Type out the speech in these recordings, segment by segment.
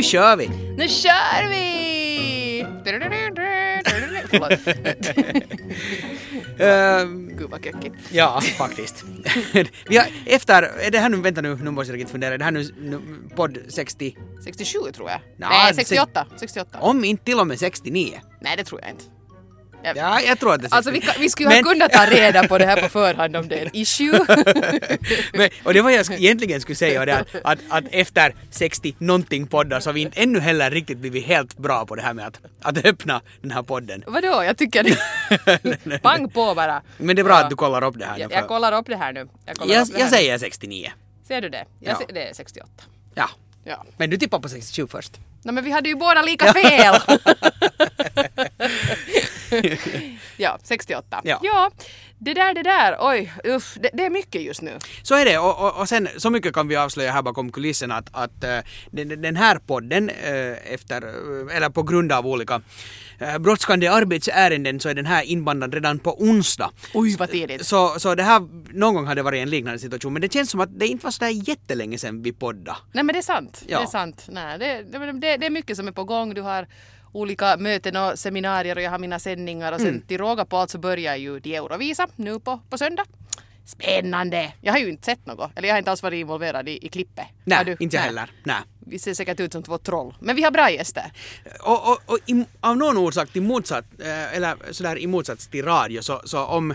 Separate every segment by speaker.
Speaker 1: Nu kör vi!
Speaker 2: Nu kör vi!
Speaker 1: Ehm,
Speaker 2: Gud vad kökigt.
Speaker 1: ja, faktiskt. vi har, efter, är det här nu, vänta nu, nu måste jag riktigt fundera, är det här nu, nu podd 60,
Speaker 2: 67 tror jag.
Speaker 1: Nå,
Speaker 2: Nej,
Speaker 1: det-
Speaker 2: 68. 68.
Speaker 1: om inte till och med 69?
Speaker 2: Nej, det tror jag inte.
Speaker 1: Ja, jag tror att det är 60.
Speaker 2: Alltså vi, kan- vi skulle
Speaker 1: Men-
Speaker 2: ha kunnat ta reda på det här på förhand om det är en issue.
Speaker 1: Men, och det var jag egentligen skulle säga det att, att, att efter 60 någonting poddar så har vi inte ännu heller riktigt blivit helt bra på det här med att, att öppna den här podden.
Speaker 2: Vadå? Jag tycker det... Pang på bara.
Speaker 1: Men det är bra
Speaker 2: Ja.
Speaker 1: att du kollar upp det här nu.
Speaker 2: Jag,
Speaker 1: för-
Speaker 2: jag kollar upp det här nu. Jag,
Speaker 1: jag, jag
Speaker 2: här
Speaker 1: säger 69.
Speaker 2: Nu. Ser du det? Jag
Speaker 1: Ja.
Speaker 2: ser, det är 68.
Speaker 1: Ja.
Speaker 2: Ja.
Speaker 1: Men du tippar på 67 först.
Speaker 2: Nej men vi hade ju båda lika fel! ja, 68.
Speaker 1: Ja.
Speaker 2: det där, det där, oj, uff, det, det är mycket just nu.
Speaker 1: Så är det och, och, och sen så mycket kan vi avslöja här bakom kulisserna att, att eh, den, den här podden eh, efter, eh, eller på grund av olika brådskande arbetsärenden så är den här inbandad redan på onsdag.
Speaker 2: Oj vad tidigt.
Speaker 1: Så, så det här, någon gång har det varit en liknande situation men det känns som att det inte var sådär jättelänge sedan vi poddade.
Speaker 2: Nej men det är sant.
Speaker 1: Ja.
Speaker 2: Det är sant. Nej, det, det, det, det är mycket som är på gång. Du har olika möten och seminarier och jag har mina sändningar och sen
Speaker 1: Mm.
Speaker 2: till råga på allt så börjar ju de Eurovisa nu på, på söndag. Spännande! Jag har ju inte sett något, eller jag har inte alls varit involverad i, i klippet.
Speaker 1: Nej,
Speaker 2: du?
Speaker 1: inte jag heller. Nej.
Speaker 2: Vi ser säkert ut som två troll. Men vi har bra gäster.
Speaker 1: Och, och, och i, av någon orsak till motsatt, eh, eller sådär i motsats till radio så, så om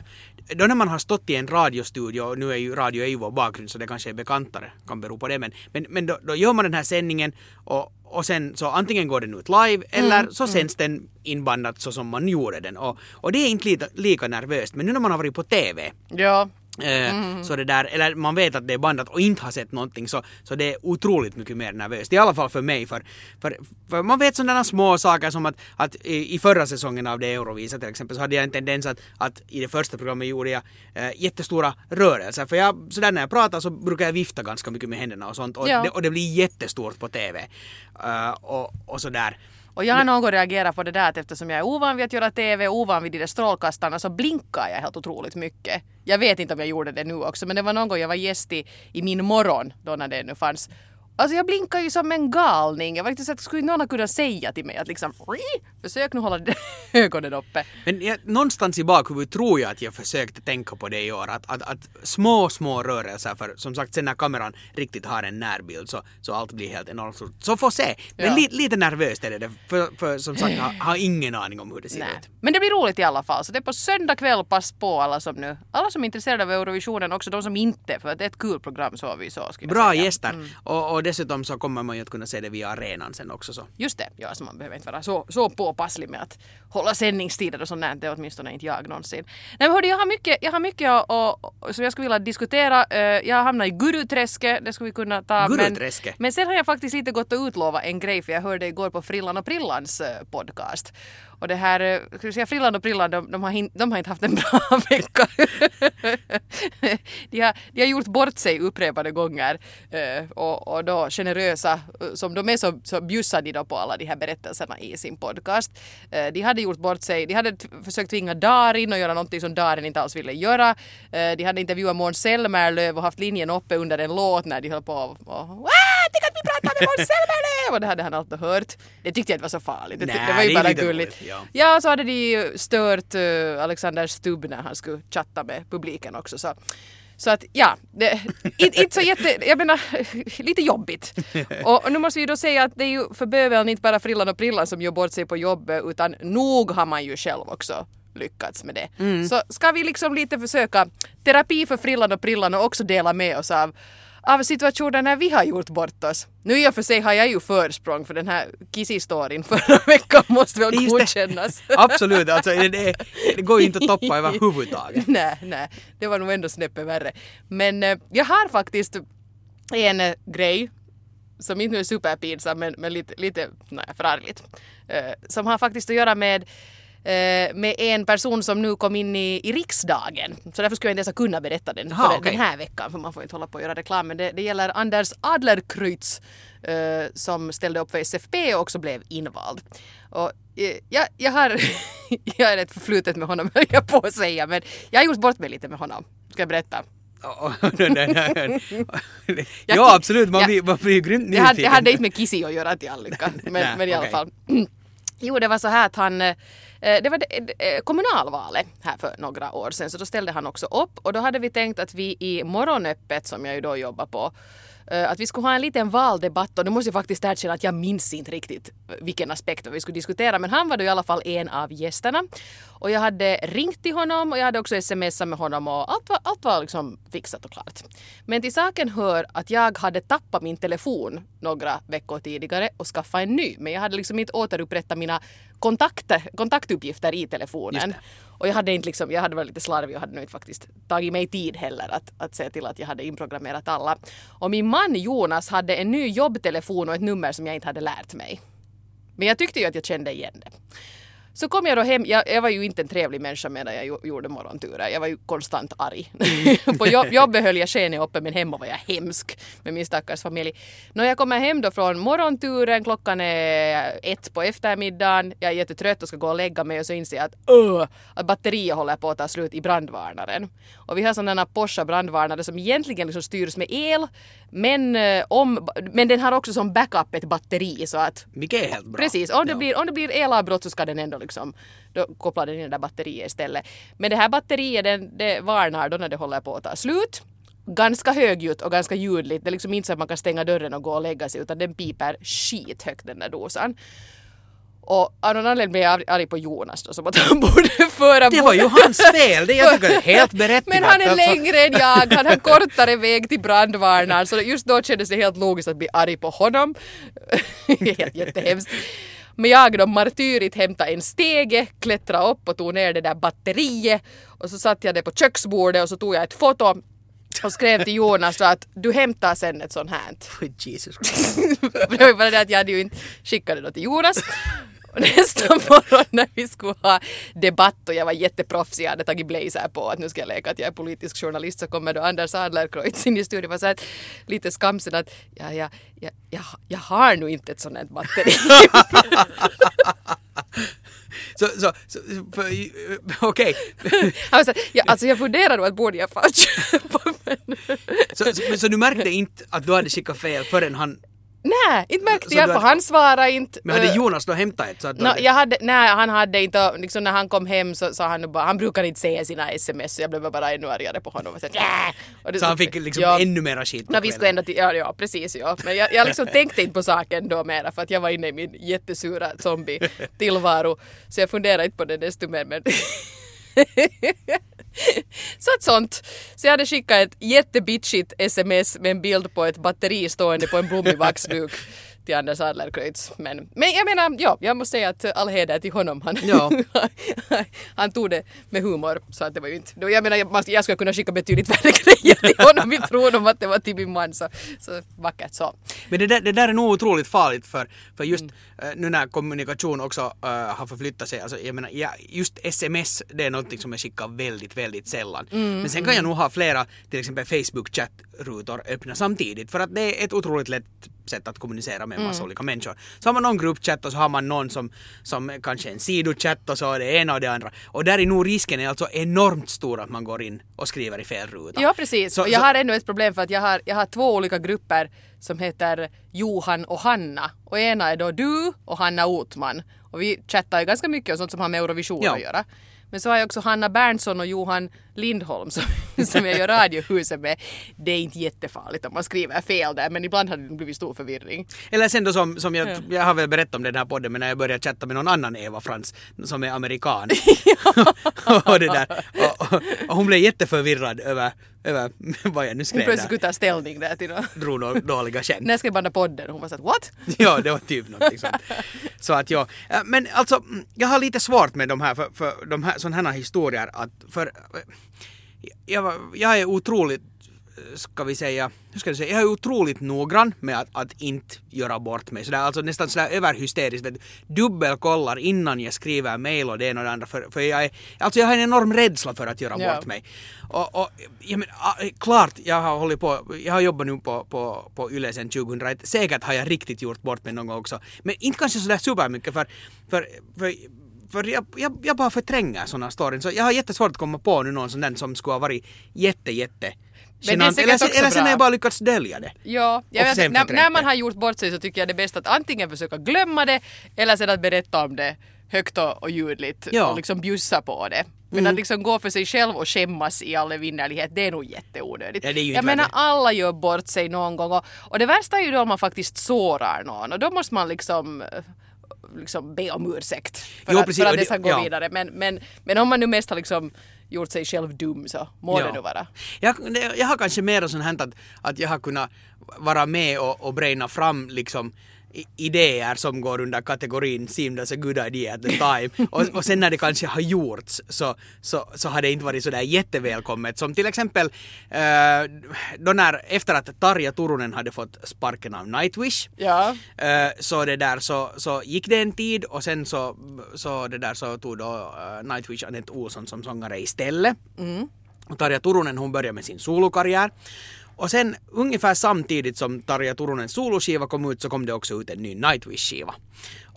Speaker 1: då när man har stått i en radiostudio, och nu är ju radio är ju vår bakgrund så det kanske är bekantare, kan bero på det, men, men, men då, då gör man den här sändningen och, och sen så antingen går den ut live eller så sänds den inbandat så som man gjorde den. Och, och det är inte lika, lika nervöst. Men nu när man har varit på TV
Speaker 2: Ja.
Speaker 1: Eh, Så det där, eller man vet att det är bandat och inte har sett någonting så, så det är otroligt mycket mer nervöst. I alla fall för mig. För, för, för man vet sådana små saker som att, att i, i förra säsongen av det Eurovisa till exempel så hade jag en tendens att, att i det första programmet gjorde jag eh, jättestora rörelser. För jag, sådär när jag pratar så brukar jag vifta ganska mycket med händerna och sånt och,
Speaker 2: Ja.
Speaker 1: det, och det blir jättestort på TV. Eh, och, och sådär.
Speaker 2: Och jag har någon gång reagerat på det där att eftersom jag är ovan vid att göra TV, ovan vid de där strålkastarna så blinkar jag helt otroligt mycket. Jag vet inte om jag gjorde det nu också men det var någon gång jag var gäst i, i Min morgon då när det nu fanns. Alltså jag blinkar ju som en galning. Jag var riktigt så att skulle någon ha kunnat säga till mig att liksom försök nu hålla ögonen uppe.
Speaker 1: Men jag, någonstans i bakhuvudet tror jag att jag försökte tänka på det i år. Att, att, att små, små rörelser, för som sagt sen när kameran riktigt har en närbild så, så allt blir helt enormt stort. Så får se. Men
Speaker 2: Ja.
Speaker 1: li, lite nervöst är det, för, för som sagt har, har ingen aning om hur det ser
Speaker 2: Nej.
Speaker 1: ut.
Speaker 2: Men det blir roligt i alla fall. Så det är på söndag kväll. Pass på alla som nu, alla som är intresserade av Eurovisionen, också de som inte, för att det är ett kul program så har vi så. jag
Speaker 1: Bra
Speaker 2: säga.
Speaker 1: gäster. Och, och dessutom så kommer man ju att kunna se det via arenan sen också. Så.
Speaker 2: Just det, ja, så man behöver inte vara så, så påpasslig med att hålla sändningstider och sånt där. Det är åtminstone inte jag någonsin. Nej men hörde, jag har mycket, jag har mycket och, och, som jag skulle vilja diskutera. Eh, jag hamnat i guruträsket, det skulle vi kunna ta. men-
Speaker 1: Guruträsket?
Speaker 2: Men sen har jag faktiskt lite gått och utlovat en grej för jag hörde igår på Frillan och Prillans eh, podcast. Och det här, eh, ska vi säga Frillan och Prillan, de, de, har, hin- de har inte haft en bra vecka. de, har, de har gjort bort sig upprepade gånger eh, och, och då generösa eh, som de är så, så bjussar de då på alla de här berättelserna i sin podcast. De hade gjort bort sig, de hade försökt tvinga Darin att göra någonting som Darin inte alls ville göra. De hade intervjuat Måns Zelmerlöw och haft linjen uppe under en låt när de höll på och, och "Wah, Tänk att vi pratar med Måns Zelmerlöw! Och det hade han alltid hört. Det tyckte jag inte var så farligt. Det,
Speaker 1: Nej,
Speaker 2: det var ju
Speaker 1: det
Speaker 2: bara gulligt.
Speaker 1: roligt, ja.
Speaker 2: Ja, så hade de ju stört uh, Alexander Stubb när han skulle chatta med publiken också. Så, så att ja, inte, inte så jätte, jag menar lite jobbigt. Och, nu måste vi då säga att det är ju för böveln inte bara Frillan och Prillan som gör bort sig på jobbet utan nog har man ju själv också lyckats med det. Så ska vi liksom lite försöka terapi för Frillan och Prillan och också dela med oss av av situationer när vi har gjort bort oss. Nu i och för sig har jag ju försprång för den här Kissi-storyn förra veckan måste väl godkännas.
Speaker 1: Absolut, alltså, det, det, det går ju inte att toppa överhuvudtaget.
Speaker 2: nej, nej, det var nog ändå snäppet värre. Men eh, jag har faktiskt en eh, grej som inte nu är superpinsam men, men lite, lite nej, förargligt. Eh, som har faktiskt att göra med med en person som nu kom in i, i riksdagen. Så därför skulle jag inte ens kunna berätta den
Speaker 1: Jaha,
Speaker 2: för
Speaker 1: okej.
Speaker 2: den här veckan för man får inte hålla på och göra reklam. Men det, det gäller Anders Adlerkreutz eh, som ställde upp för SFP och också blev invald. Och, eh, jag, jag har jag är ett förflutet med honom höll jag på att säga men jag har gjort bort mig lite med honom. Ska jag berätta?
Speaker 1: Ja absolut, man blir, man blir grymt nyfiken.
Speaker 2: det hade inte med Kissi att göra till all lycka. Men, men i alla fall. Jo, det var så här att han... Eh, eh, det var eh, kommunalvalet här för några år sedan, så då ställde han också upp. Och då hade vi tänkt att vi i Morgonöppet, som jag ju då jobbar på, Eh, att vi skulle ha en liten valdebatt och nu måste jag faktiskt erkänna att jag minns inte riktigt eh, vilken aspekt vi skulle diskutera men han var då i alla fall en av gästerna. Och jag hade ringt till honom och jag hade också smsat med honom och allt var, allt var liksom fixat och klart. Men till saken hör att jag hade tappat min telefon några veckor tidigare och skaffat en ny men jag hade liksom inte återupprättat mina kontakter, kontaktuppgifter i telefonen. Och jag hade inte liksom, jag hade varit lite slarvig och hade nog inte faktiskt tagit mig tid heller att, att se till att jag hade inprogrammerat alla. Och min man Jonas hade en ny jobbtelefon och ett nummer som jag inte hade lärt mig. Men jag tyckte ju att jag kände igen det. Så kom jag då hem, jag, jag var ju inte en trevlig människa medan jag jo- gjorde morgonturer. Jag var ju konstant arg. på jobb, jobbet höll jag skenet uppe men hemma var jag hemsk med min stackars familj. När jag kommer hem då från morgonturen, klockan är ett på eftermiddagen, jag är jättetrött och ska gå och lägga mig och så inser jag att, att batteriet håller på att ta slut i brandvarnaren. Och vi har sådana Porsche brandvarnare som egentligen liksom styrs med el men, eh, om, men den har också som backup ett batteri så att
Speaker 1: Vilket är helt bra.
Speaker 2: Precis, om det,
Speaker 1: Ja.
Speaker 2: blir, om det blir elavbrott så ska den ändå liksom, då kopplar den in det där batteriet istället. Men det här batteriet den, det varnar då när det håller på att ta slut. Ganska högljutt och ganska ljudligt. Det är liksom inte så att man kan stänga dörren och gå och lägga sig utan den piper skithögt den där dosan. Och av någon anledning blev jag arg- på Jonas då som att han borde föra
Speaker 1: Det var ju hans fel, det jag tycker är helt berättigat.
Speaker 2: men han är
Speaker 1: Alltså,
Speaker 2: längre än jag, han har kortare väg till brandvarnaren så just då kändes det helt logiskt att bli arg på honom. helt jättehemskt. Men jag då martyrigt hämtade en stege, klättrade upp och tog ner det där batteriet och så satte jag det på köksbordet och så tog jag ett foto och skrev till Jonas att du hämtar sen ett sånt här.
Speaker 1: Jesus Christ.
Speaker 2: det var bara det att jag hade ju inte skickat det då till Jonas. Och nästa morgon när vi skulle ha debatt och jag var jätteproffsig, jag hade tagit blazer på att nu ska jag leka att jag är politisk journalist så kommer då Anders Adlercreutz in i studion och så här lite skamsen att ja, ja, ja, jag, jag har nu inte ett sånt här batteri.
Speaker 1: Så, så, så för- okej.
Speaker 2: Han var så här, ja, alltså jag funderar nog att borde jag fan köpa men
Speaker 1: Så, så, så du märkte inte att du hade skickat fel förrän han...
Speaker 2: nej, inte märkte
Speaker 1: Så
Speaker 2: jag för han svarade inte.
Speaker 1: Men hade Jonas då hämtat ett? Så att
Speaker 2: No,
Speaker 1: hade-
Speaker 2: jag hade, nej, han hade inte, liksom när han kom hem så sa han bara, han brukar inte säga sina sms så jag blev bara ännu argare på honom. Och så, och det,
Speaker 1: Så han fick liksom
Speaker 2: ja,
Speaker 1: ännu mera skit
Speaker 2: No, vi skulle ändå till, ja, ja precis ja. Men jag, jag liksom tänkte inte på saken då mera för att jag var inne i min jättesura zombie-tillvaro. Så jag funderade inte på det desto mer men Så att sånt. Så jag hade skickat ett jättebitchigt sms med en bild på ett batteri stående på en blommig vaxduk till Anders Adlercreutz. Men, men jag menar, ja, jag måste säga att all heder till honom. Han,
Speaker 1: Ja.
Speaker 2: han tog det med humor. Så att det var ju inte... då- Jag menar, jag, jag skulle kunna skicka betydligt värre grejer till honom i tron om att det var till min man. Så, så vackert så.
Speaker 1: Men det där, det där är nog otroligt farligt för, för just
Speaker 2: Mm.
Speaker 1: eh, nu när kommunikation också eh, har förflyttat sig. Alltså, jag menar, ja, just sms det är någonting som jag skickar väldigt, väldigt sällan.
Speaker 2: Mm,
Speaker 1: Men sen kan jag nog ha flera, till exempel Facebook-chattrutor öppna samtidigt för att det är ett otroligt lätt sätt att kommunicera med en
Speaker 2: Mm.
Speaker 1: massa olika människor. Så har man någon gruppchatt och så har man någon som, som kanske är en sidochatt och så är det ena och det andra. Och där är nog risken är alltså enormt stor att man går in och skriver i fel ruta.
Speaker 2: Ja precis.
Speaker 1: Så-
Speaker 2: och jag
Speaker 1: så-
Speaker 2: har ännu ett problem för att jag har, jag har två olika grupper som heter Johan och Hanna. Och ena är då du och Hanna Otman. Och vi chattar ju ganska mycket om sånt som har med Eurovision
Speaker 1: Ja.
Speaker 2: att göra. Men så har jag också Hanna Berntsson och Johan Lindholm som, som jag gör Radiohuset med. Det är inte jättefarligt om man skriver fel där men ibland har det blivit stor förvirring.
Speaker 1: Eller sen då som, som jag, jag har väl berättat om den här podden, men när jag började chatta med någon annan Eva Frans som är amerikan. och, det där. Och, och, och hon blev jätteförvirrad över, över vad jag nu
Speaker 2: Hon
Speaker 1: skrev
Speaker 2: plötsligt
Speaker 1: där.
Speaker 2: skulle ta ställning där till något.
Speaker 1: Drog några dåliga skämt.
Speaker 2: När ska jag banda podden? Hon var såhär what?
Speaker 1: ja, det var typ någonting sånt. Så att ja. Äh, Men alltså, mm, jag har lite svårt med de här, för, för de här sådana här historier att, för jag, jag är otroligt, äh, ska vi säga, hur ska jag säga, jag är otroligt noggrann med att, att inte göra bort mig. Sådär, alltså nästan sådär överhysteriskt. du. Dubbelkollar innan jag skriver mail och det ena och det andra. För, för jag, är, alltså jag har en enorm rädsla för att göra
Speaker 2: Ja.
Speaker 1: bort mig. Och, och jag men, ah, klart, jag har hållit på, jag har jobbat nu på, på, på Yle sedan 2001. Säkert har jag riktigt gjort bort mig någon gång också. Men inte kanske sådär supermycket för, för, för för jag, jag, jag bara förtränger sådana storyn. Så jag har jättesvårt att komma på nu någon sån där som skulle ha varit jätte, jätte
Speaker 2: Men det är säkert
Speaker 1: Eller,
Speaker 2: också
Speaker 1: eller sen har jag bara lyckats dölja det.
Speaker 2: Ja, jag vet, när, när man har gjort bort sig så tycker jag det är bäst att antingen försöka glömma det eller sen att berätta om det högt och, och ljudligt
Speaker 1: Ja.
Speaker 2: och liksom bjussa på det. Men
Speaker 1: Mm.
Speaker 2: att liksom gå för sig själv och skämmas i all evinnerlighet, det är nog jätteonödigt.
Speaker 1: Ja, det är ju
Speaker 2: jag menar
Speaker 1: det.
Speaker 2: alla gör bort sig någon gång och, och det värsta är ju då om man faktiskt sårar någon och då måste man liksom eh, liksom be om ursäkt för
Speaker 1: Jo,
Speaker 2: att, för att det ska gå
Speaker 1: ja.
Speaker 2: vidare. Men, men, men om man nu mest har liksom gjort sig själv dum så må
Speaker 1: Ja.
Speaker 2: det nu vara.
Speaker 1: Jag, jag har kanske mer sånt här att, att jag har kunnat vara med och, och braina fram liksom idéer som går under kategorin seemed as a good idea at the time. Och, och sen när det kanske har gjorts så, så, så har det inte varit sådär jättevälkommet. Som till exempel eh, då när, efter att Tarja Turunen hade fått sparken av Nightwish
Speaker 2: Ja.
Speaker 1: Eh, så det där så, så gick det en tid och sen så, så det där så tog då uh, Nightwish Anette Olsson som sångare istället. Och Tarja Turunen hon började med sin solokarriär. Och sen ungefär samtidigt som Tarja Turunens soloskiva kom ut så kom det också ut en ny Nightwish-skiva.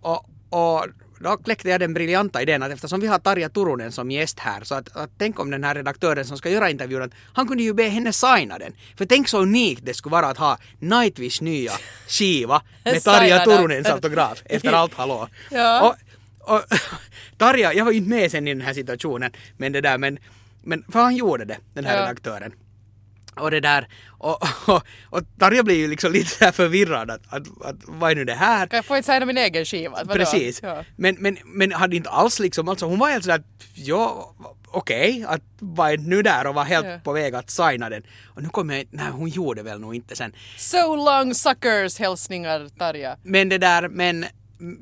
Speaker 1: Och, och då kläckte jag den briljanta idén att eftersom vi har Tarja Turunen som gäst här så att, att tänk om den här redaktören som ska göra intervjun att han kunde ju be henne signa den. För tänk så unikt det skulle vara att ha Nightwish nya skiva med Tarja. Turunens autograf efter allt hallå.
Speaker 2: Ja.
Speaker 1: Och, och Tarja, jag var ju inte med sen i den här situationen men det där men, men för han gjorde det, den här
Speaker 2: Ja.
Speaker 1: redaktören. Och det där, och, och, och Tarja blev ju liksom lite så förvirrad att, att, att vad är nu det här?
Speaker 2: Kan jag få inte signa min egen skiva?
Speaker 1: Precis.
Speaker 2: Ja.
Speaker 1: Men, men, men hade inte alls liksom, alltså hon var helt sådär att ja, okej, att var nu där och var helt
Speaker 2: Ja.
Speaker 1: på väg att signa den. Och nu kommer jag, nej hon gjorde väl nog inte sen.
Speaker 2: So long suckers hälsningar Tarja.
Speaker 1: Men det där, men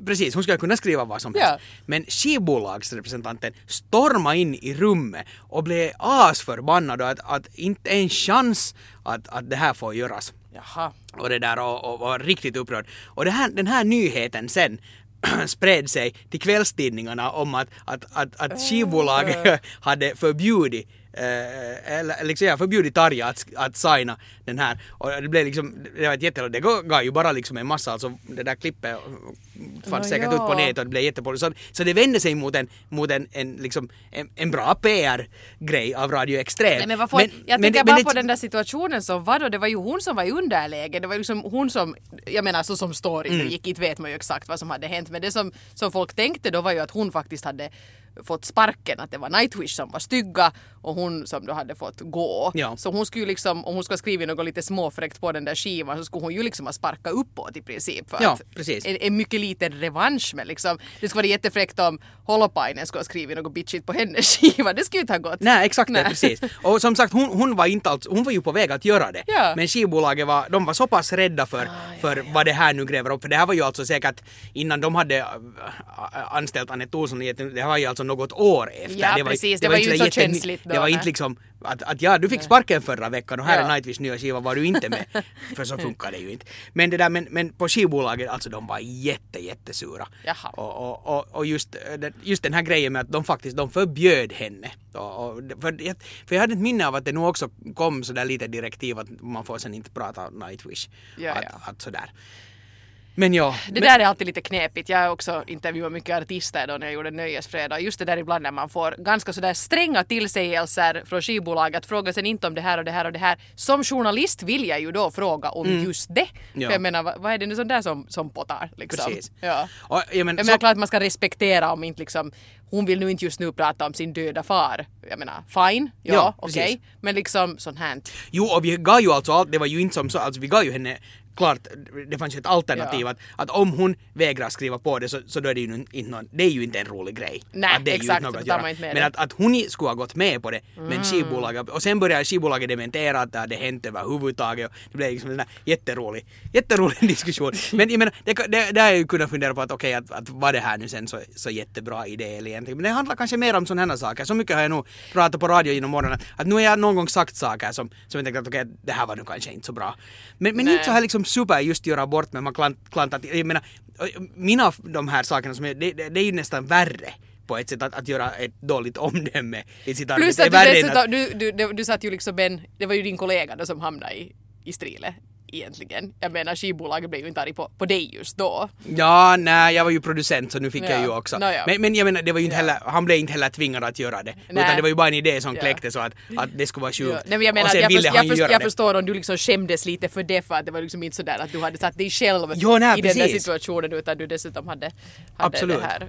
Speaker 1: precis, hon skulle kunna skriva vad som helst.
Speaker 2: Ja.
Speaker 1: Men skivbolagsrepresentanten stormade in i rummet och blev asförbannad och att, att inte en chans att, att det här får göras.
Speaker 2: Jaha.
Speaker 1: Och det där och, och var riktigt upprörd. Och det här, den här nyheten sen spred sig till kvällstidningarna om att, att, att, att skivbolaget hade förbjudit eller liksom, ja, förbjudit Tarja att, att signa den här. Och det blev liksom, det var ett jätte, det gav ju bara liksom en massa, alltså det där klippet fanns
Speaker 2: Nå,
Speaker 1: säkert
Speaker 2: ja.
Speaker 1: ut på nätet och det blev jättepopulärt. Så, så det vände sig mot en, mot en, en, liksom, en, en bra PR-grej av Radio Extrem.
Speaker 2: Nej, men vad får, jag
Speaker 1: men
Speaker 2: tänker
Speaker 1: det-
Speaker 2: bara
Speaker 1: men
Speaker 2: på
Speaker 1: det-
Speaker 2: den där situationen som var då. Det var ju hon som var i underläge. Det var liksom hon som, jag menar så som storyn
Speaker 1: Mm.
Speaker 2: gick, inte vet man ju exakt vad som hade hänt. Men det som, som folk tänkte då var ju att hon faktiskt hade fått sparken, att det var Nightwish som var stygga och hon som då hade fått gå.
Speaker 1: Ja.
Speaker 2: Så hon skulle ju liksom, om hon skulle ha skrivit något lite småfräckt på den där skivan så skulle hon ju liksom ha sparkat uppåt i princip. För
Speaker 1: Ja, precis.
Speaker 2: En, en mycket liten revansch men liksom, det skulle vara jättefräckt om Holopainen skulle ha skrivit något bitchigt på hennes skiva. Det skulle ju inte ha gått.
Speaker 1: Nej, exakt det,
Speaker 2: Nej.
Speaker 1: precis. Och som sagt, hon, hon var inte alls, hon var ju på väg att göra det.
Speaker 2: Ja.
Speaker 1: Men skivbolaget var, de var så pass rädda för, för vad det här nu gräver upp. För det här var ju alltså säkert innan de hade äh, anställt Anette Olsson, det här var ju alltså något år efter.
Speaker 2: Ja,
Speaker 1: det var,
Speaker 2: precis. Det var ju så
Speaker 1: jätte-
Speaker 2: känsligt då,
Speaker 1: Det var inte liksom att, att ja, du fick sparken förra veckan och här
Speaker 2: Ja.
Speaker 1: är Nightwish nya skiva, var du inte med? för så funkar det ju inte. Men det där, men, men på skivbolaget, alltså de var jätte, jättesura.
Speaker 2: Jaha.
Speaker 1: Och, och, och, och just, eh, just den här grejen med att de faktiskt de förbjöd henne. Och, och, för, jag, för jag hade ett minne av att det nog också kom sådär lite direktiv att man får sen inte prata Nightwish.
Speaker 2: Ja,
Speaker 1: att,
Speaker 2: ja.
Speaker 1: att sådär. Men ja.
Speaker 2: Det
Speaker 1: men,
Speaker 2: där är alltid lite knepigt. Jag har också intervjuat mycket artister då när jag gjorde Nöjesfredag. Just det där ibland när man får ganska sådär stränga tillsägelser från skivbolaget. Fråga sen inte om det här och det här och det här. Som journalist vill jag ju då fråga om just det.
Speaker 1: Ja.
Speaker 2: För jag menar, vad, är det nu sånt där som, som pottar? Liksom?
Speaker 1: Precis.
Speaker 2: Ja.
Speaker 1: Och, jag men,
Speaker 2: Jag
Speaker 1: så-
Speaker 2: menar klart man ska respektera om inte liksom hon vill nu inte just nu prata om sin döda far. Jag menar, fine, ja,
Speaker 1: Ja,
Speaker 2: okej.
Speaker 1: precis.
Speaker 2: Men liksom sånt här.
Speaker 1: Jo, och vi gav ju alltså allt, det var ju inte som så, alltså vi gav ju henne Klart, det fanns ju ett alternativ
Speaker 2: Ja.
Speaker 1: att, att om hon vägrar skriva på det så, så då är det ju inte någon, det är ju inte en rolig grej.
Speaker 2: Nej,
Speaker 1: att det är ju
Speaker 2: exakt,
Speaker 1: inte något att göra.
Speaker 2: man inte med
Speaker 1: Men
Speaker 2: det.
Speaker 1: att, att hon skulle ha gått med på det, men skivbolaget, och sen började skivbolaget dementera att det hade hänt överhuvudtaget och det blev liksom en jätterolig, jätterolig diskussion. Men jag menar, det, det, det har jag ju kunnat fundera på att okej, att, att var det här nu sen så, så jättebra idé eller egentligen. Men det handlar kanske mer om sådana här saker. Så mycket har jag nog pratat på radio genom morgonen att nu har jag någon gång sagt saker som, som jag tänkte att okej, det här var nu kanske inte så bra. Men, men
Speaker 2: Nej.
Speaker 1: inte så här liksom super just göra bort med man klant, klantar till. Jag menar, mina av de här sakerna som är, det, det, det är ju nästan värre på ett sätt att, att göra ett dåligt omdöme i sitt arbete.
Speaker 2: Plus att du dessutom, du, du, du, du satt ju liksom en, det var ju din kollega då som hamnade i, i strilet egentligen? Jag menar skivbolaget blev ju inte arg på, på dig just då.
Speaker 1: Ja, nej, jag var ju producent så nu fick
Speaker 2: Ja.
Speaker 1: jag ju också.
Speaker 2: Nå, ja.
Speaker 1: men, men jag menar, det var ju inte heller, han blev inte heller tvingad att göra det.
Speaker 2: Nej.
Speaker 1: Utan det var ju bara en idé som kläcktes så att, att det skulle vara sjukt.
Speaker 2: Nej, men jag menar,
Speaker 1: och sen
Speaker 2: jag,
Speaker 1: ville
Speaker 2: först,
Speaker 1: han
Speaker 2: jag, först,
Speaker 1: göra
Speaker 2: jag
Speaker 1: det.
Speaker 2: förstår om du liksom skämdes lite för det för att det var liksom inte sådär att du hade satt dig själv
Speaker 1: Jo, nej,
Speaker 2: i den där
Speaker 1: precis.
Speaker 2: situationen utan du dessutom hade, hade
Speaker 1: Absolut.
Speaker 2: det här.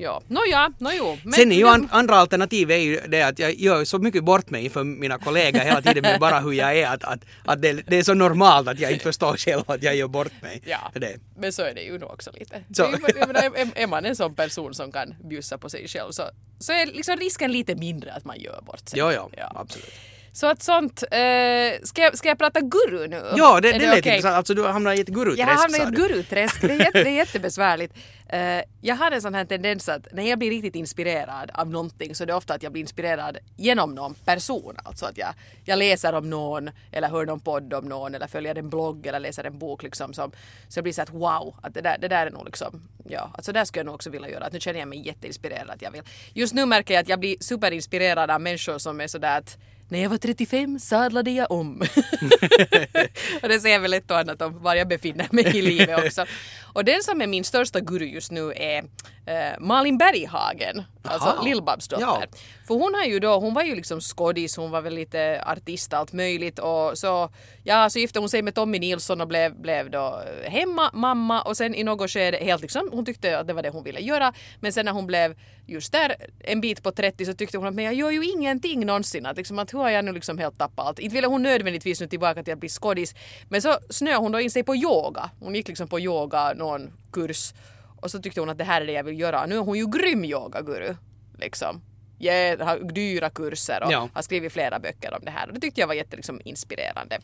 Speaker 2: Ja, nåja, no, jo. Men
Speaker 1: Sen är ju an, andra alternativ är ju det att jag gör så mycket bort mig för mina kollegor hela tiden med bara hur jag är att, att, att det, det är så normalt att jag inte förstår själv att jag gör bort mig.
Speaker 2: Ja,
Speaker 1: det.
Speaker 2: men så är det ju nog också lite.
Speaker 1: Så.
Speaker 2: Är, menar, är, är man en sån person som kan bjussa på sig själv så, så är liksom risken lite mindre att man gör bort sig.
Speaker 1: Jo, jo,
Speaker 2: Ja.
Speaker 1: absolut.
Speaker 2: Så att sånt, eh, ska, jag, ska jag prata guru nu?
Speaker 1: Ja, det,
Speaker 2: Är
Speaker 1: det lät
Speaker 2: okej?
Speaker 1: intressant. Alltså du hamnar i ett guruträsk
Speaker 2: Jag har hamnat i ett guruträsk. Det är, jätte, det är jättebesvärligt. Eh, jag har en sån här tendens att när jag blir riktigt inspirerad av någonting så är det ofta att jag blir inspirerad genom någon person. Alltså att jag, jag läser om någon eller hör någon podd om någon eller följer en blogg eller läser en bok liksom som så jag blir så att wow, att det där, det där är nog liksom, ja, alltså där skulle jag nog också vilja göra. Att nu känner jag mig jätteinspirerad att jag vill. Just nu märker jag att jag blir superinspirerad av människor som är sådär att när jag var 35 sadlade jag om. och det säger väl ett och annat om var jag befinner mig i livet också. Och den som är min största guru just nu är eh, Malin Berghagen, alltså
Speaker 1: Aha.
Speaker 2: Lill-Babs dotter.
Speaker 1: Ja.
Speaker 2: För hon har ju då, hon var ju liksom skådis, hon var väl lite artist allt möjligt och så, ja så gifte hon sig med Tommy Nilsson och blev, blev då hemma mamma och sen i något skede helt liksom, hon tyckte att det var det hon ville göra men sen när hon blev just där en bit på 30 så tyckte hon att men jag gör ju ingenting någonsin, att liksom att hur har jag nu liksom helt tappat allt? Inte ville hon nödvändigtvis nu tillbaka till att bli skådis men så snöade hon då in sig på yoga, hon gick liksom på yoga någon kurs och så tyckte hon att det här är det jag vill göra. Nu är hon ju grym yogaguru. Liksom. Jag har dyra kurser och
Speaker 1: Ja.
Speaker 2: har skrivit flera böcker om det här. Och det tyckte jag var jätte liksom, inspirerande.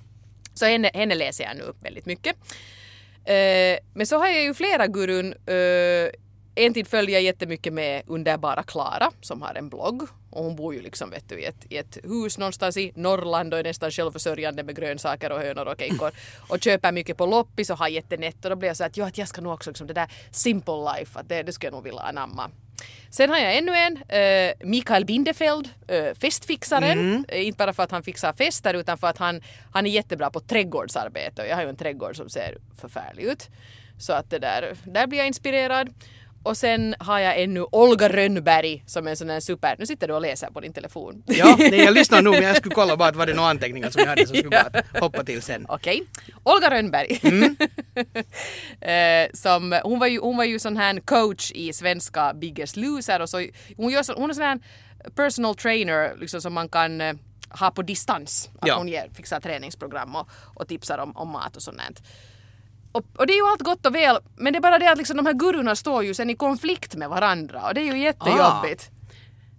Speaker 2: Så henne, henne läser jag nu väldigt mycket. Eh, men så har jag ju flera gurun. Eh, en tid följde jag jättemycket med underbara Klara som har en blogg. Och hon bor ju liksom vet du, i, ett, i ett hus någonstans i Norrland och är nästan självförsörjande med grönsaker och hönor och kejkor. och köper mycket på loppis och har jättenett. Och då blev jag så att, ja, att jag ska nog också liksom det där simple life, att det, det skulle jag nog vilja anamma. Sen har jag ännu en, eh, Mikael Bindefeld, eh, festfixaren. Eh, inte bara för att han fixar fester utan för att han, han är jättebra på trädgårdsarbete. Och jag har ju en trädgård som ser förfärlig ut. Så att det där, där blir jag inspirerad. Och sen har jag ännu Olga Rönnberg som är en sån här super... Nu sitter du och läser på din telefon.
Speaker 1: Ja, nej, jag lyssnar nog men jag skulle kolla bara att var det några anteckningar som jag hade så skulle jag bara hoppa till sen.
Speaker 2: Okej. Olga Rönnberg.
Speaker 1: Mm.
Speaker 2: eh, som, hon, var ju, hon var ju sån här coach i svenska Biggest Loser och så, hon, gör så, hon är sån här personal trainer liksom, som man kan eh, ha på distans. Att
Speaker 1: Ja.
Speaker 2: Hon ger, fixar träningsprogram och, och tipsar om, om mat och sånt. där. Och, och det är ju allt gott och väl men det är bara det att liksom, de här gurorna står ju sen i konflikt med varandra och det är ju jättejobbigt.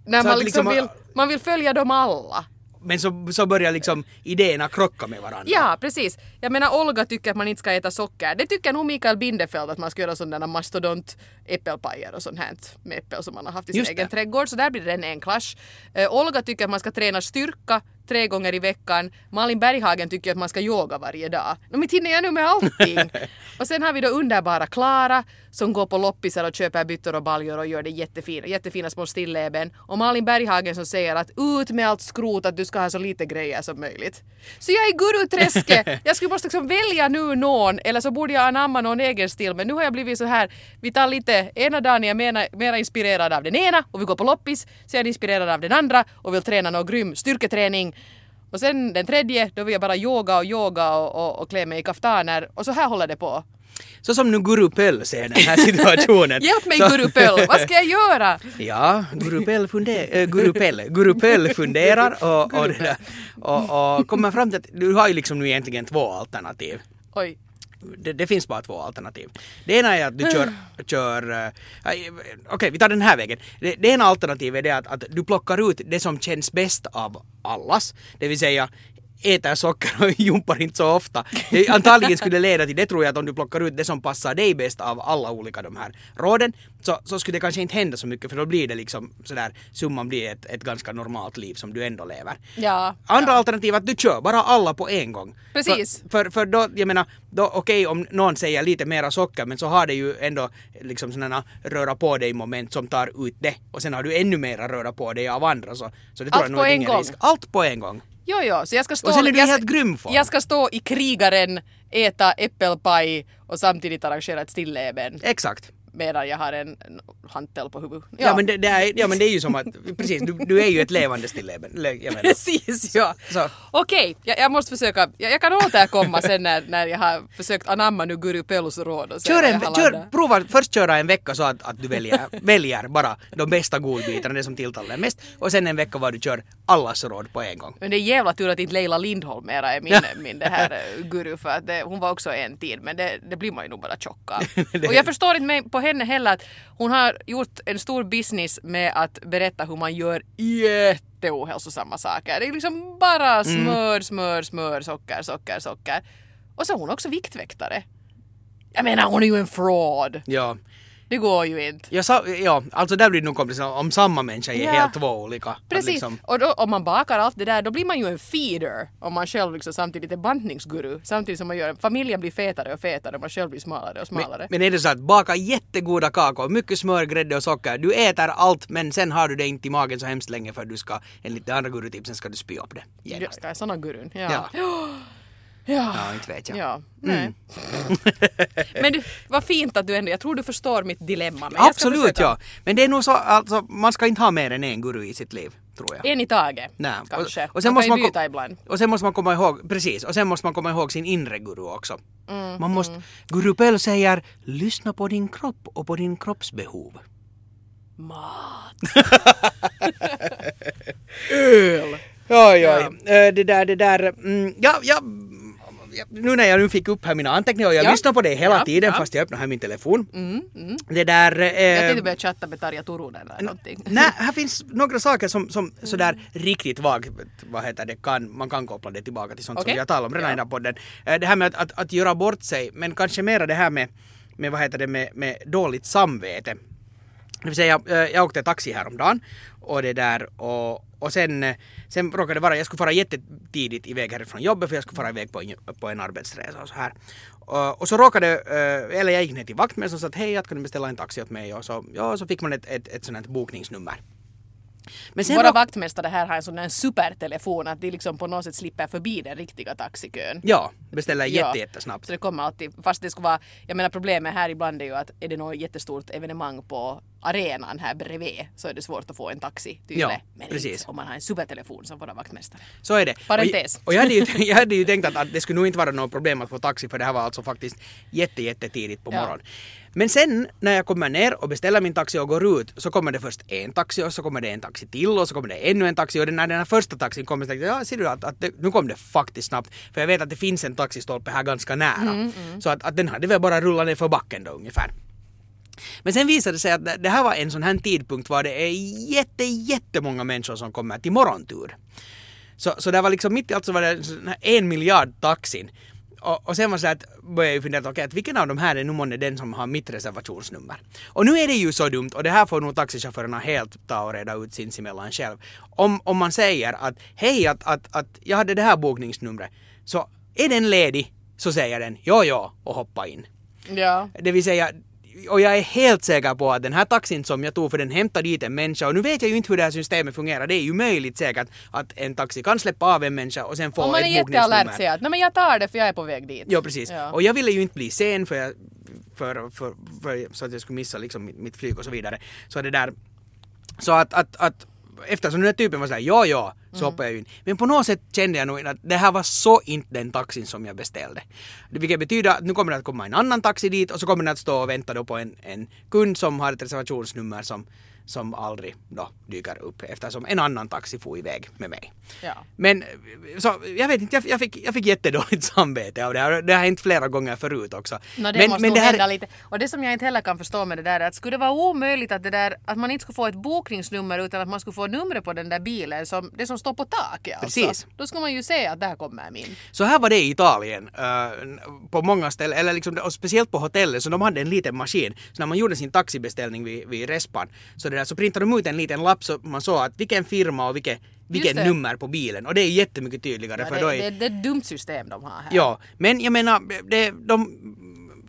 Speaker 2: När
Speaker 1: Ah. Så
Speaker 2: man liksom
Speaker 1: liksom-
Speaker 2: vill, man vill följa dem alla.
Speaker 1: Men så, så börjar liksom idéerna krocka med varandra.
Speaker 2: Ja, precis. Jag menar Olga tycker att man inte ska äta socker. Det tycker nog Mikael Bindefeld att man ska göra sådana mastodont äppelpajer och sånt här med äppel som man har haft i sin
Speaker 1: Just
Speaker 2: egen
Speaker 1: det.
Speaker 2: trädgård. Så där blir det en, en clash. Eh, Olga tycker att man ska träna styrka tre gånger i veckan. Malin Berghagen tycker att man ska yoga varje dag. No, men hinner jag nu med allting? och sen har vi då underbara Klara som går på loppisar och köper byttor och baljor och gör det jättefina, jättefina små stilleben. Och Malin Berghagen som säger att ut med allt skrot att du ska ha så lite grejer som möjligt. Så jag är guruträsket! Jag skulle måste liksom välja nu någon eller så borde jag anamma någon egen stil men nu har jag blivit så här, vi tar lite, ena dagen är jag mera, mera inspirerad av den ena och vi går på loppis, så är jag inspirerad av den andra och vill träna någon grym styrketräning och sen den tredje, då vill jag bara yoga och yoga och, och, och klä mig i kaftaner och så här håller det på.
Speaker 1: Så som nu Guru Pöll ser den här situationen.
Speaker 2: Hjälp mig
Speaker 1: så,
Speaker 2: Guru Pöll, vad ska jag göra?
Speaker 1: Ja, Guru Pöll, funder, äh, Guru Pell, Guru Pöll funderar och, och, och, och kommer fram till att du har ju liksom nu egentligen två alternativ.
Speaker 2: Oj.
Speaker 1: Det, det finns bara två alternativ. Det ena är att du kör, kör eh, okej vi tar den här vägen. Det, det ena alternativet är att, att du plockar ut det som känns bäst av allas. Det vill säga äter socker och jumpar inte så ofta. Det, antagligen skulle det leda till det tror jag att om du plockar ut det som passar dig bäst av alla olika de här råden så, så skulle det kanske inte hända så mycket för då blir det liksom sådär summan blir ett, ett ganska normalt liv som du ändå lever.
Speaker 2: Ja.
Speaker 1: Andra alternativ är att du kör bara alla på en gång.
Speaker 2: Precis.
Speaker 1: För, för, för då, jag menar, då okej om någon säger lite mera socker men så har det ju ändå liksom sådana röra på dig moment som tar ut det. Och sen har du ännu mera röra på dig av andra så, så det tror
Speaker 2: Allt
Speaker 1: jag nog är ingen
Speaker 2: gång.
Speaker 1: Risk. Allt på en gång.
Speaker 2: Jo, jo, så jag ska stå...
Speaker 1: Och sen är du i helt grym form.
Speaker 2: Jag ska stå i krigaren, äta äppelpaj och samtidigt arrangera ett stilleben
Speaker 1: Exakt.
Speaker 2: Medan jag har en, hantel på huvudet.
Speaker 1: Ja, men, det, det är, ja men det är ju som att, precis, du, du är ju ett levande stilleben.
Speaker 2: Precis, ja.
Speaker 1: Så.
Speaker 2: Okej, jag, jag måste försöka. Jag, jag kan återkomma sen när, när jag har försökt anamma nu Guru Pellus råd och
Speaker 1: Kör en, kör, prova först köra en vecka så att, att du väljer, väljer bara de bästa godbitarna, det som tilltalar mest. Och sen en vecka var du kör allas råd på en gång.
Speaker 2: Men det är jävla tur att inte Leila Lindholm mera är min,
Speaker 1: Ja.
Speaker 2: min det här eh, guru för att det, hon var också en tid men det, det blir man ju nog bara tjock av. Och jag förstår inte mig på henne heller att hon har gjort en stor business med att berätta hur man gör jätteohälsosamma saker. Det är liksom bara
Speaker 1: Mm.
Speaker 2: smör, smör, smör, socker, socker, socker. Och så är hon också viktväktare. Jag menar hon är ju en fraud.
Speaker 1: Ja.
Speaker 2: Det går ju inte.
Speaker 1: Jag sa, ja, alltså där blir det nog komplicerat om samma människa är
Speaker 2: Ja.
Speaker 1: helt två olika.
Speaker 2: Precis,
Speaker 1: liksom-
Speaker 2: och då, om man bakar allt det där då blir man ju en feeder om man själv liksom samtidigt är bantningsguru. Samtidigt som man gör, familjen blir fetare och fetare och man själv blir smalare och smalare.
Speaker 1: men, men är det så att baka jättegoda kakor, mycket smör, grädde och socker, du äter allt men sen har du det inte i magen så hemskt länge för du ska, enligt det andra gurutipsen ska du spy upp det.
Speaker 2: Ja,
Speaker 1: genast.
Speaker 2: det är såna gurun. Ja.
Speaker 1: Ja.
Speaker 2: Ja.
Speaker 1: Ja, inte vet jag.
Speaker 2: Ja, nej.
Speaker 1: Mm.
Speaker 2: men du, vad fint att du ändå, jag tror du förstår mitt dilemma. Men
Speaker 1: Absolut ja. Men det är nog så, alltså man ska inte ha mer än en guru i sitt liv, tror jag.
Speaker 2: En i taget,
Speaker 1: Nej.
Speaker 2: kanske.
Speaker 1: Och, och, sen
Speaker 2: man
Speaker 1: måste
Speaker 2: kan
Speaker 1: man,
Speaker 2: ju byta ibland.
Speaker 1: och sen måste man komma ihåg, precis, och sen måste man komma ihåg sin inre guru också.
Speaker 2: Mm,
Speaker 1: man måste, Guru Pell säger, lyssna på din kropp och på din kroppsbehov.
Speaker 2: Mat.
Speaker 1: Öl! Oj, oj. Eh, Det där, det där, mm, ja, ja, ja, nu när jag nu fick upp här mina anteckningar och jag
Speaker 2: Ja.
Speaker 1: lyssnar på det hela
Speaker 2: Ja,
Speaker 1: tiden
Speaker 2: ja.
Speaker 1: fast jag öppnar här min telefon.
Speaker 2: Mm, mm.
Speaker 1: Det där...
Speaker 2: Jag
Speaker 1: Eh,
Speaker 2: tänkte börja chatta med Tarja Turunen eller någonting.
Speaker 1: Nej, här finns några saker som, som sådär riktigt vagt, vad heter det, kan, man kan koppla det tillbaka till sånt
Speaker 2: Okej.
Speaker 1: som har talat om redan
Speaker 2: Ja.
Speaker 1: i den här podden. Eh, Det här med att, att, att göra bort sig, men kanske mera det här med, med vad heter det, med, med dåligt samvete. Det vill säga, eh, jag åkte taxi häromdagen och det där och, och sen, eh, sen råkade det vara, jag skulle fara jättetidigt iväg härifrån jobbet för jag skulle fara iväg på en, på en arbetsresa och så här. Och, och så råkade, eh, eller jag gick ner till vaktmästaren och sa att hej, att kan du beställa en taxi åt mig? Och så, ja, så fick man ett, ett, ett sånt här bokningsnummer. Men sen
Speaker 2: Våra vaktmästare här har en sån där supertelefon att de liksom på något sätt slipper förbi den riktiga taxikön.
Speaker 1: Ja, beställer
Speaker 2: Ja.
Speaker 1: jätte, jättesnabbt.
Speaker 2: Så det kommer alltid, fast det skulle vara, jag menar problemet här ibland är ju att är det något jättestort evenemang på arenan här bredvid så är det svårt att få en taxi till
Speaker 1: Ja.
Speaker 2: Men
Speaker 1: precis.
Speaker 2: inte om man har en supertelefon som våra vaktmästare.
Speaker 1: Så är det.
Speaker 2: Parentes.
Speaker 1: Och, och jag, hade ju, jag hade ju tänkt att, att det skulle nog inte vara något problem att få taxi för det här var alltså faktiskt jätte, jättetidigt på
Speaker 2: Ja.
Speaker 1: morgonen. Men sen när jag kommer ner och beställer min taxi och går ut så kommer det först en taxi och så kommer det en taxi till och så kommer det ännu en taxi och när den här första taxin kommer så tänkte jag, ja ser du att, att det, nu kom det faktiskt snabbt. För jag vet att det finns en taxistolpe här ganska nära.
Speaker 2: Mm,
Speaker 1: Så att, att den hade väl bara rullat ner för backen då ungefär. Men sen visade det sig att det- här var en sån här tidpunkt var det är jätte, jättemånga människor som kommer till morgontur. Så, så det var liksom mitt i allt så var det en miljard taxin. Och, och sen var det så att började jag fundera, okej, att vilken av de här är nu månne den som har mitt reservationsnummer? Och nu är det ju så dumt, och det här får nog taxichaufförerna helt ta och reda ut sinsemellan själv. Om, om man säger att hej, att, att, att jag hade det här bokningsnumret, så är den ledig så säger den ja, ja och hoppa in.
Speaker 2: Ja.
Speaker 1: Det vill säga, och jag är helt säker på att den här taxin som jag tog för den hämtar dit en människa och nu vet jag ju inte hur det här systemet fungerar. Det är ju möjligt säkert att en taxi kan släppa av en människa och sen få
Speaker 2: Om man är
Speaker 1: ett
Speaker 2: jättealert
Speaker 1: bokningsnummer.
Speaker 2: säger att nej men jag tar det för jag är på väg dit.
Speaker 1: Ja precis.
Speaker 2: Ja.
Speaker 1: Och jag ville ju inte bli sen för, jag, för, för, för, så att jag skulle missa liksom mitt, mitt flyg och så vidare. Så det där, så att, att, att eftersom den här typen var såhär ja ja så
Speaker 2: Mm.
Speaker 1: hoppade jag in. Men på något sätt kände jag nog att det här var så inte den taxin som jag beställde. Vilket betyder att nu kommer det att komma en annan taxi dit och så kommer den att stå och vänta då på en, en kund som har ett reservationsnummer som, som aldrig då dyker upp eftersom en annan taxi får iväg med mig.
Speaker 2: Ja.
Speaker 1: Men så, jag vet inte, jag, jag, fick, jag fick jättedåligt samvete av det här. Det har hänt flera gånger förut också.
Speaker 2: No, det
Speaker 1: men,
Speaker 2: måste
Speaker 1: men det här,
Speaker 2: hända lite. Och det som jag inte heller kan förstå med det där är att skulle det vara omöjligt att, det där, att man inte skulle få ett bokningsnummer utan att man skulle få numret på den där bilen, som, det som står på taket alltså.
Speaker 1: Precis.
Speaker 2: Då skulle man ju se att där kommer min.
Speaker 1: Så här var det i Italien uh, på många ställen, eller liksom, och speciellt på hotellet, så de hade en liten maskin. Så när man gjorde sin taxibeställning vid, vid respan så, det där, så printade de ut en liten lapp så man såg att vilken firma och vilket, vilken
Speaker 2: det.
Speaker 1: nummer på bilen. Och det är jättemycket tydligare.
Speaker 2: Ja,
Speaker 1: för
Speaker 2: det,
Speaker 1: då
Speaker 2: det,
Speaker 1: är,
Speaker 2: det är ett dumt system de har här.
Speaker 1: Ja, men jag menar, det, de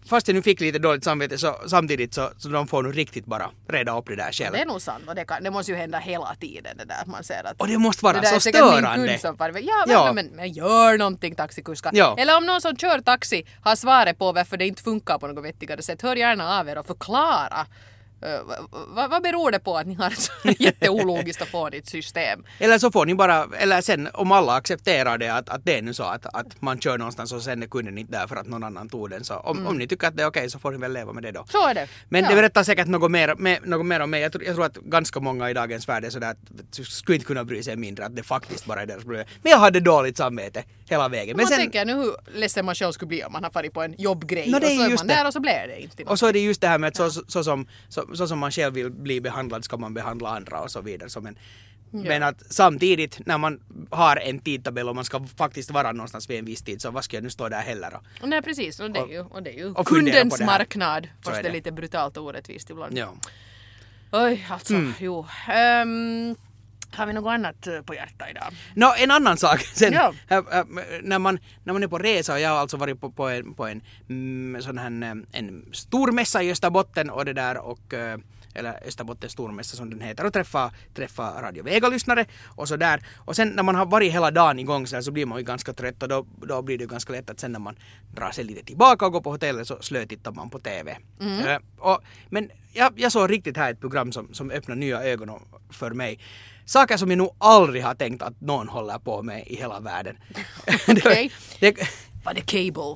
Speaker 1: fast jag nu fick lite dåligt samvete så samtidigt så, så de får nu riktigt bara reda upp det där själv.
Speaker 2: Det är nog sant och det, kan, det måste ju hända hela tiden det där att man ser att
Speaker 1: Och det måste vara
Speaker 2: det
Speaker 1: så störande.
Speaker 2: som ja, men,
Speaker 1: Ja.
Speaker 2: Men, men gör någonting taxikuskar.
Speaker 1: Ja.
Speaker 2: Eller om någon som kör taxi har svaret på varför det inte funkar på något vettigare sätt, hör gärna av er och förklara. Uh, vad, vad beror det på att ni har ett så jätteologiskt och fånigt system?
Speaker 1: Eller så får ni bara, eller sen om alla accepterar det att, att det är nu så att, att man kör någonstans och sen är kunden inte där för att någon annan tog den så om, om ni tycker att det är okej så får ni väl leva med det då.
Speaker 2: Så är det.
Speaker 1: Men
Speaker 2: Ja.
Speaker 1: det berättar säkert något mer, med, något mer om mig. Jag tror, jag tror att ganska många i dagens värld är sådär att skulle inte kunna bry sig mindre att det faktiskt bara är deras problem. Men jag hade dåligt samvete hela vägen. Men
Speaker 2: man
Speaker 1: sen,
Speaker 2: tänker nu hur ledsen man själv skulle bli om man har farit på en jobbgrej
Speaker 1: är
Speaker 2: och så är man
Speaker 1: det.
Speaker 2: där och så blir det inte.
Speaker 1: och så är det just det här med att så, så, så, som, så, så som man själv vill bli behandlad ska man behandla andra och så vidare. Så men, men att samtidigt när man har en tidtabell och man ska faktiskt vara någonstans vid en viss tid så vad ska jag nu stå där heller då?
Speaker 2: Nej precis, och det är ju, och det är ju
Speaker 1: och
Speaker 2: kundens marknad. Fast det är lite brutalt och orättvist ibland.
Speaker 1: Ja.
Speaker 2: Oj, alltså,
Speaker 1: Mm.
Speaker 2: jo. Ehm, har vi något annat eh, på hjärtat idag?
Speaker 1: Nå, en annan sak. Sen,
Speaker 2: Ja.
Speaker 1: äh, äh, när, man, när man är på resa, och jag har alltså varit på, på en, på en mm, sån här en stor mässa i Österbotten och det där och eller Österbottens stormässa som den heter och träffa, träffa Radio Vega-lyssnare och så där. Och sen när man har varit hela dagen igång så, här, så blir man ju ganska trött och då, då blir det ju ganska lätt att sen när man drar sig lite tillbaka och går på hotellet så slötittar man på TV. Äh, och, men jag, jag såg riktigt här ett program som, som öppnar nya ögon för mig. Saker som jag nog aldrig har tänkt att någon håller på med i hela världen.
Speaker 2: Okej.
Speaker 1: det,
Speaker 2: Det cable?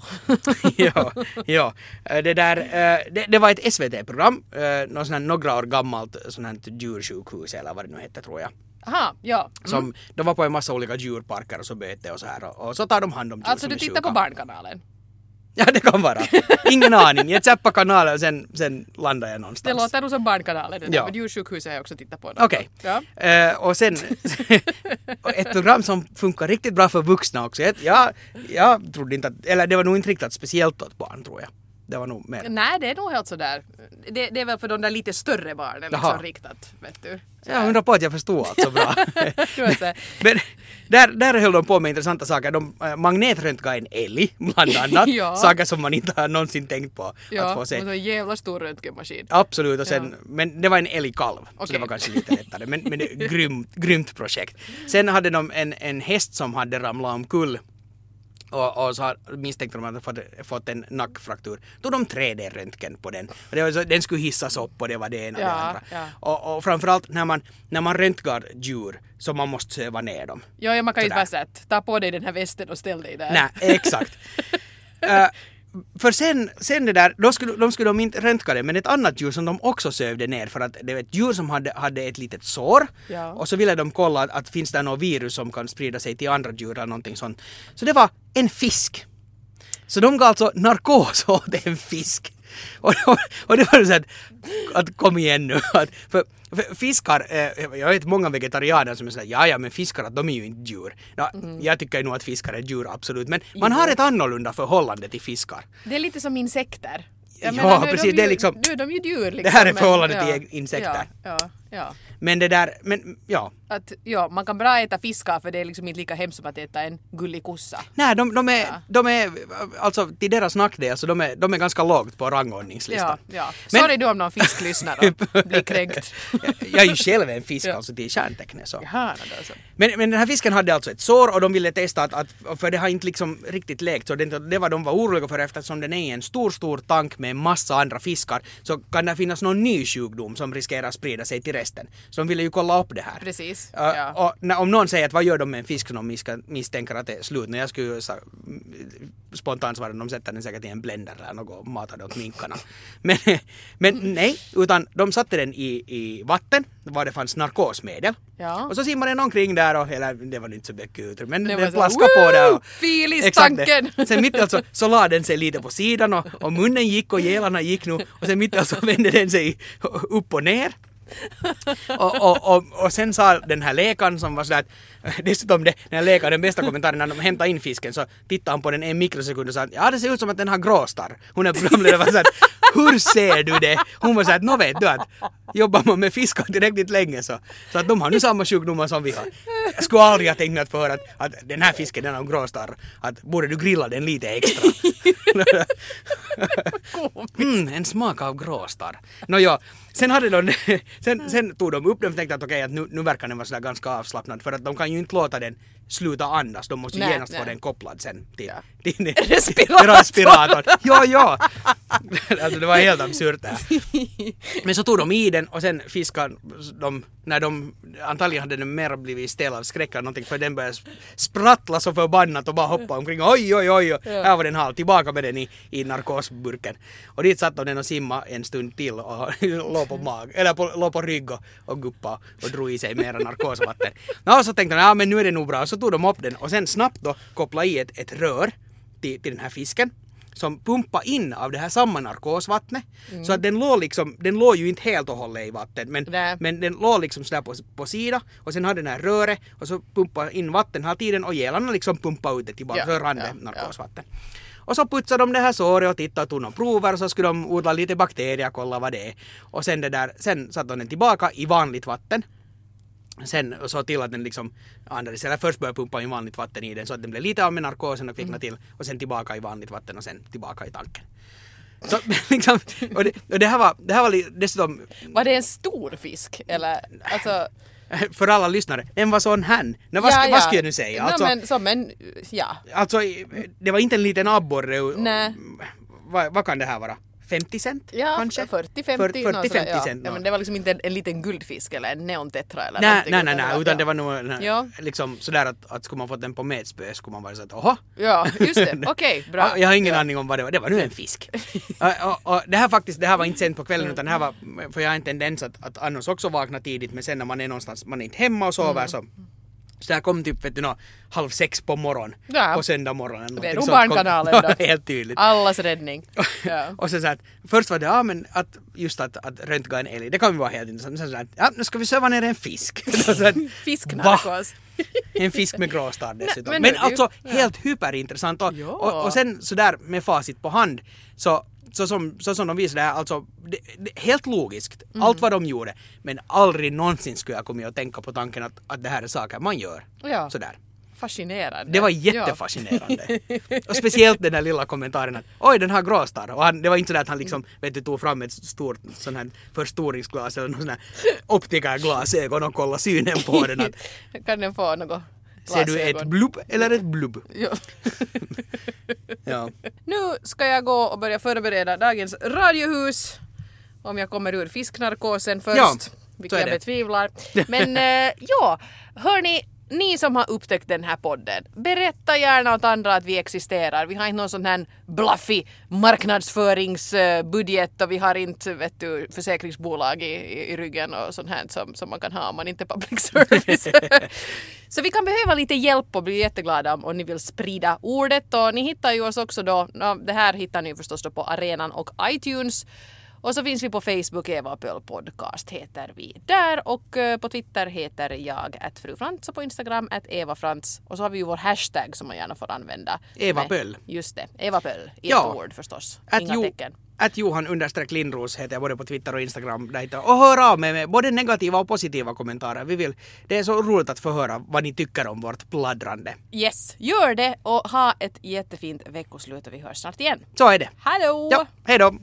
Speaker 1: ja, ja. Eh, Det där, eh, det, det var ett SVT-program, eh, några år gammalt sån här djursjukhus eller vad det nu hette tror jag.
Speaker 2: Aha, ja.
Speaker 1: Som, De var på en massa olika djurparker och så bete och så här och, och så tar de hand om djur
Speaker 2: Alltså
Speaker 1: som
Speaker 2: du tittar på Barnkanalen?
Speaker 1: Ja det kan vara. Ingen aning. Jag zappar kanalen och sen, sen landar jag
Speaker 2: Det
Speaker 1: någonstans.
Speaker 2: låter nog som Barnkanalen det där,
Speaker 1: Ja.
Speaker 2: för djursjukhuset har jag också tittat på.
Speaker 1: Okej.
Speaker 2: Ja.
Speaker 1: Eh, och sen ett program som funkar riktigt bra för vuxna också. Jag, jag trodde inte att, eller det var nog inte riktat speciellt åt barn tror jag. Det var nog mer.
Speaker 2: Nej, det är nog helt sådär. Det, det är väl för de där lite större barnen liksom
Speaker 1: Jaha.
Speaker 2: riktat, vet du.
Speaker 1: Jag undrar på att jag förstod allt så bra.
Speaker 2: Du vet det.
Speaker 1: Men där, där höll de på med intressanta saker. De äh, magnetröntgade en älg bland annat.
Speaker 2: Ja.
Speaker 1: Saker som man inte har någonsin tänkt på
Speaker 2: Ja,
Speaker 1: att få
Speaker 2: och
Speaker 1: se.
Speaker 2: så en jävla stor röntgenmaskin.
Speaker 1: Absolut, och sen,
Speaker 2: Ja.
Speaker 1: men det var en älgkalv. Så
Speaker 2: Okej.
Speaker 1: det var kanske lite lättare. Men, men det är grymt, grymt projekt. Sen hade de en, en häst som hade ramlat omkull. Och, och så har- misstänkte de att den fått, fått en nackfraktur. Då de 3D-röntgen på den. Så, den skulle hissas upp och det var det ena och det andra.
Speaker 2: ja.
Speaker 1: Och, och framförallt när man, när man röntgar djur så man måste söva ner dem.
Speaker 2: Ja, ja man kan ju inte säga att ta på dig den här västen och ställ dig där.
Speaker 1: Nej, exakt. Eh, för sen, sen det där, då skulle, de skulle de inte röntga det, men ett annat djur som de också sövde ner för att det var ett djur som hade, hade ett litet sår
Speaker 2: Ja.
Speaker 1: och så ville de kolla att, att finns det något virus som kan sprida sig till andra djur eller någonting sånt. Så det var en fisk. Så de gav alltså narkos åt en fisk. Och, och, och det var så att, att kom igen nu. Att, för, för fiskar, eh, jag vet många vegetarianer som är sådär, ja ja men fiskar att de är ju inte djur. Ja, Jag tycker nog att fiskar är djur absolut, men man har ett annorlunda förhållande till fiskar.
Speaker 2: Det är lite som insekter.
Speaker 1: Ja,
Speaker 2: nu är
Speaker 1: precis,
Speaker 2: de
Speaker 1: det är liksom-
Speaker 2: Nu är de ju djur liksom.
Speaker 1: Det här är
Speaker 2: men-
Speaker 1: förhållandet
Speaker 2: ja,
Speaker 1: till insekter.
Speaker 2: Ja, ja, ja.
Speaker 1: Men det där, men ja.
Speaker 2: Att, ja, man kan bra äta fiskar för det är liksom inte lika hemskt som att äta en gullig kossa.
Speaker 1: Nej, de, de, är,
Speaker 2: Ja.
Speaker 1: de är, alltså till deras nackdel, så de är, de är ganska lågt på rangordningslistan.
Speaker 2: Ja, ja.
Speaker 1: Men-
Speaker 2: Sorry du om någon fisk lyssnar och blir kränkt.
Speaker 1: jag, jag är ju själv en fisk
Speaker 2: Ja.
Speaker 1: alltså till kärntecknet så.
Speaker 2: Jaha, no, då så.
Speaker 1: Men, men den här fisken hade alltså ett sår och de ville testa att, att för det har inte liksom riktigt läkt så det, det var de var oroliga för eftersom den är en stor, stor tank med en massa andra fiskar så kan det finnas någon ny sjukdom som riskerar att sprida sig till resten. Så de ville ju kolla upp det här.
Speaker 2: Precis.
Speaker 1: Ja. Och när, om någon säger att vad gör de med en fisk som de miska- misstänker att det är slut, när jag skulle sa, spontant svara de sätter den säkert i en blender eller något och matar det åt minkarna. Men, men nej, utan de satte den i, i vatten var det fanns narkosmedel.
Speaker 2: Ja.
Speaker 1: Och så simmade den omkring där och, eller det var inte så mycket utrymme, men
Speaker 2: Det
Speaker 1: den
Speaker 2: så,
Speaker 1: plaskade på där.
Speaker 2: "Woo!
Speaker 1: Och,
Speaker 2: Filistanken!"
Speaker 1: Sen mitt alltså så la den sig lite på sidan och, och munnen gick och gälarna gick nu och sen mitt alltså vände den sig upp och ner. Och, och, och, och sen sa den här läkaren som var sådär att dessutom det, den här läkaren, den bästa kommentaren när de hämtade in fisken så tittade han på den en mikrosekund och sa att ja det ser ut som att den har gråstarr. Hon är programledare var såhär hur ser du det? Hon var såhär nå vet du att jobbar man med fiskar tillräckligt länge så, så att de har nu samma sjukdomar som vi har. Jag skulle aldrig ha tänkt mig att få höra att, att den här fisken den har gråstarr, att borde du grilla den lite extra. mm, en smak av gråstarr. Nåja, sen hade de, sen, sen tog de upp den och tänkte att okej okay, att nu, nu verkar den vara sådär ganska avslappnad för att de kan ju inte låta den sluta andas, de måste
Speaker 2: Nej,
Speaker 1: genast få
Speaker 2: nej.
Speaker 1: den kopplad sen till,
Speaker 2: Ja.
Speaker 1: till, till
Speaker 2: Respiratorn.
Speaker 1: respiratorn. Ja, ja! alltså det var helt absurt det här. Men så tog de i den och sen fiskade de, när de, antagligen hade den mer blivit stel av skräck eller någonting för den började sp- sprattla så förbannat och bara hoppa omkring. Oj, oj, oj, oj. här var den halt, tillbaka med den i, i narkosburken. Och dit satt de den och simma en stund till och låg på mag, eller på, låg på rygg och, och guppa och drog i sig mera narkosvatten. Nå, så tänkte de, ja men nu är det nog bra. Så tog de upp den och sen snabbt då kopplade i ett, ett rör. Till, till den här fisken som pumpade in av det här samma narkosvattnet. Så att den låg liksom, den låg ju inte helt och hållet i vatten men, men den låg liksom sådär på, på sida. Och sen hade den här röret och så pumpade in vatten hela tiden och gälarna liksom pumpade ut det tillbaka,
Speaker 2: Ja,
Speaker 1: rörande
Speaker 2: ja,
Speaker 1: narkosvatten. Och så putsade de det här såret och tittade och tog några prover och så skulle de odla lite bakterier, kolla vad det är. Och sen det där, sen satte de den tillbaka i vanligt vatten. Sen och så till att den liksom andades, eller först började pumpa in vanligt vatten i den så att den blev lite av med narkosen och kvicknade till och sen tillbaka i vanligt vatten och sen tillbaka i tanken. Så liksom, och det, och det här var, det här var dessutom
Speaker 2: Var det en stor fisk? Eller alltså...
Speaker 1: för alla lyssnare, den var sån här. Nej, vad, ska, vad ska jag nu säga?
Speaker 2: No,
Speaker 1: Alltså,
Speaker 2: men, som en, ja.
Speaker 1: alltså, det var inte en liten abborre. Vad, vad kan det här vara? 50 cent
Speaker 2: Ja,
Speaker 1: kanske?
Speaker 2: 40-50
Speaker 1: 40-50
Speaker 2: ja.
Speaker 1: cent.
Speaker 2: Ja,
Speaker 1: nå.
Speaker 2: men det var liksom inte en, en liten guldfisk eller en neontetra eller
Speaker 1: Nej, nej, nej, nej, utan det
Speaker 2: ja.
Speaker 1: var nog nej,
Speaker 2: Ja.
Speaker 1: liksom sådär att, att skulle man fått den på metspö skulle man vara så att oho.
Speaker 2: Ja, just det. Okej, bra.
Speaker 1: Ja, Jag har ingen
Speaker 2: ja.
Speaker 1: aning om vad det var, det var nu en fisk. och, och, och det här faktiskt, det här var inte sent på kvällen utan det här var, för jag har en tendens att, att annars också vakna tidigt men sen när man är någonstans, man är inte hemma och sover så så det här kom typ vet du nå, halv sex på morgon
Speaker 2: Ja.
Speaker 1: på söndag morgonen.
Speaker 2: Det är nog Barnkanalen då.
Speaker 1: helt tydligt.
Speaker 2: Allas räddning. Ja.
Speaker 1: Och så, så att, först var det, ja men att just att, att röntga en älg, det kan ju vara helt intressant. Sen så att, ja nu ska vi söva ner en fisk.
Speaker 2: Fisknarkos.
Speaker 1: en fisk med gråstarr dessutom.
Speaker 2: men
Speaker 1: Men,
Speaker 2: det är ju-
Speaker 1: alltså
Speaker 2: ja.
Speaker 1: helt hyperintressant och, och, och sen sådär med facit på hand så så som, så som de visade här, alltså det, det, helt logiskt,
Speaker 2: Mm.
Speaker 1: allt vad de gjorde. Men aldrig någonsin skulle jag komma att tänka på tanken att, att det här är saker man gör.
Speaker 2: Ja.
Speaker 1: Sådär.
Speaker 2: Fascinerande.
Speaker 1: Det var
Speaker 2: Ja.
Speaker 1: jättefascinerande. Och speciellt den där lilla kommentaren att oj den har gråstarr. Och han, det var inte sådär att han liksom vet du, tog fram ett stort sån här förstoringsglas eller någon sån här optikerglasögon och kollade synen på den. Att,
Speaker 2: Kan den få något
Speaker 1: ser du ett blubb eller ett blubb?
Speaker 2: Ja.
Speaker 1: Ja.
Speaker 2: Nu ska jag gå och börja förbereda dagens radiohus. Om jag kommer ur fisknarkosen först.
Speaker 1: Ja,
Speaker 2: vilket jag betvivlar. Men eh, ja, hörni, ni som har upptäckt den här podden, berätta gärna åt andra att vi existerar. Vi har inte någon sån här bluffig marknadsföringsbudget och vi har inte vet du, försäkringsbolag i, i, i ryggen och sånt här som, som man kan ha om man inte är public service. Så vi kan behöva lite hjälp och bli jätteglada om, om ni vill sprida ordet. Och ni hittar ju oss också då, det här hittar ni förstås då på arenan och iTunes. Och så finns vi på Facebook, Eva Pöl Podcast heter vi där och eh, på Twitter heter jag att fru Frans och på Instagram att Eva Frans. Och så har vi ju vår hashtag som man gärna får använda.
Speaker 1: Eva Pöll.
Speaker 2: Just det, Eva Pöll i
Speaker 1: Ja.
Speaker 2: ett ord förstås.
Speaker 1: Att
Speaker 2: Inga
Speaker 1: jo,
Speaker 2: tecken.
Speaker 1: att Johan understreck Lindros heter jag både på Twitter och Instagram. Där och hör av mig med både negativa och positiva kommentarer. Vi vill, det är så roligt att få höra vad ni tycker om vårt pladdrande.
Speaker 2: Yes, gör det och ha ett jättefint veckoslut och vi hörs snart igen.
Speaker 1: Så är det.
Speaker 2: Hallå!
Speaker 1: Ja, hej då!